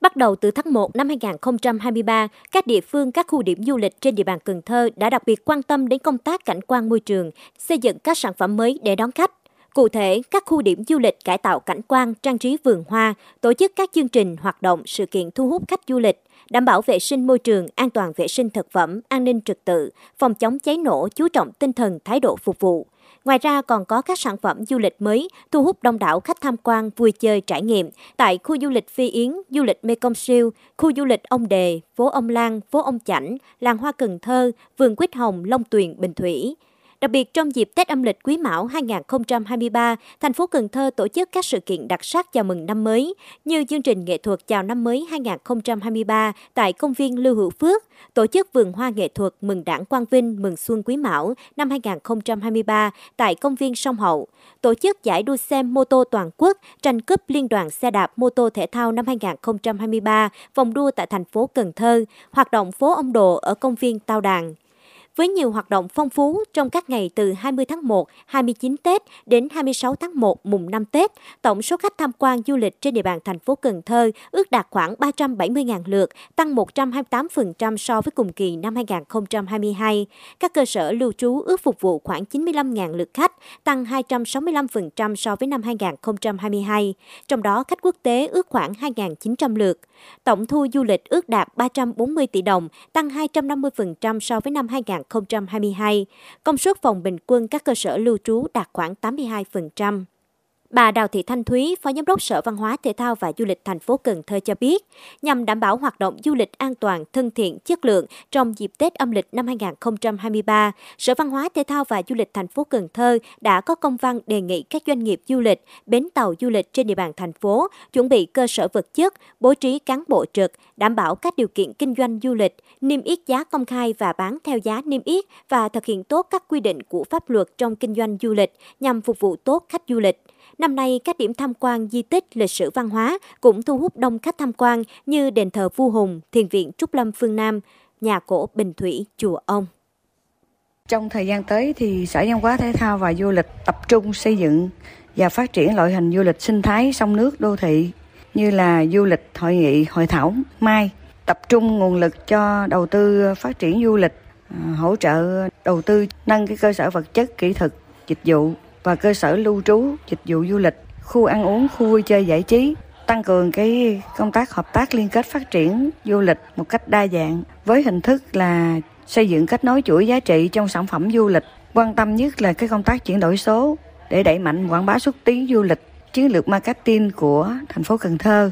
Bắt đầu từ tháng 1 năm 2023, các địa phương, các khu điểm du lịch trên địa bàn Cần Thơ đã đặc biệt quan tâm đến công tác cảnh quan môi trường, xây dựng các sản phẩm mới để đón khách. Cụ thể, các khu điểm du lịch cải tạo cảnh quan, trang trí vườn hoa, tổ chức các chương trình, hoạt động, sự kiện thu hút khách du lịch, đảm bảo vệ sinh môi trường, an toàn vệ sinh thực phẩm, an ninh trật tự, phòng chống cháy nổ, chú trọng tinh thần, thái độ phục vụ. Ngoài ra còn có các sản phẩm du lịch mới thu hút đông đảo khách tham quan vui chơi trải nghiệm tại khu du lịch Phi Yến, du lịch Mekong Siêu, khu du lịch Ông Đề, phố Ông Lan, phố Ông Chảnh, làng hoa Cần Thơ, vườn Quýt Hồng, Long Tuyền, Bình Thủy. Đặc biệt trong dịp Tết âm lịch Quý Mão 2023, thành phố Cần Thơ tổ chức các sự kiện đặc sắc chào mừng năm mới như chương trình nghệ thuật chào năm mới 2023 tại công viên Lưu Hữu Phước, tổ chức vườn hoa nghệ thuật mừng Đảng Quang Vinh mừng Xuân Quý Mão năm 2023 tại công viên Sông Hậu, tổ chức giải đua xe mô tô toàn quốc tranh cúp liên đoàn xe đạp mô tô thể thao năm 2023 vòng đua tại thành phố Cần Thơ, hoạt động phố ông Đồ ở công viên Tao Đàn với nhiều hoạt động phong phú trong các ngày từ 20 tháng 1, 29 Tết đến 26 tháng 1 mùng 5 Tết, tổng số khách tham quan du lịch trên địa bàn thành phố Cần Thơ ước đạt khoảng 370.000 lượt, tăng 128% so với cùng kỳ năm 2022. Các cơ sở lưu trú ước phục vụ khoảng 95.000 lượt khách, tăng 265% so với năm 2022. Trong đó khách quốc tế ước khoảng 2.900 lượt. Tổng thu du lịch ước đạt 340 tỷ đồng, tăng 250% so với năm 2022. 2022, công suất phòng bình quân các cơ sở lưu trú đạt khoảng 82%. Bà Đào Thị Thanh Thúy, Phó Giám đốc Sở Văn hóa Thể thao và Du lịch thành phố Cần Thơ cho biết, nhằm đảm bảo hoạt động du lịch an toàn, thân thiện, chất lượng trong dịp Tết âm lịch năm 2023, Sở Văn hóa Thể thao và Du lịch thành phố Cần Thơ đã có công văn đề nghị các doanh nghiệp du lịch, bến tàu du lịch trên địa bàn thành phố chuẩn bị cơ sở vật chất, bố trí cán bộ trực, đảm bảo các điều kiện kinh doanh du lịch, niêm yết giá công khai và bán theo giá niêm yết và thực hiện tốt các quy định của pháp luật trong kinh doanh du lịch nhằm phục vụ tốt khách du lịch. Năm nay, các điểm tham quan di tích lịch sử văn hóa cũng thu hút đông khách tham quan như đền thờ Vua Hùng, Thiền viện Trúc Lâm phương Nam, nhà cổ Bình Thủy, chùa Ông. Trong thời gian tới thì Sở Văn hóa Thể thao và Du lịch tập trung xây dựng và phát triển loại hình du lịch sinh thái sông nước đô thị như là du lịch hội nghị hội thảo mai tập trung nguồn lực cho đầu tư phát triển du lịch ờ, hỗ trợ đầu tư nâng cái cơ sở vật chất kỹ thuật dịch vụ và cơ sở lưu trú, dịch vụ du lịch, khu ăn uống, khu vui chơi giải trí, tăng cường cái công tác hợp tác liên kết phát triển du lịch một cách đa dạng với hình thức là xây dựng kết nối chuỗi giá trị trong sản phẩm du lịch. Quan tâm nhất là cái công tác chuyển đổi số để đẩy mạnh quảng bá xúc tiến du lịch, chiến lược marketing của thành phố Cần Thơ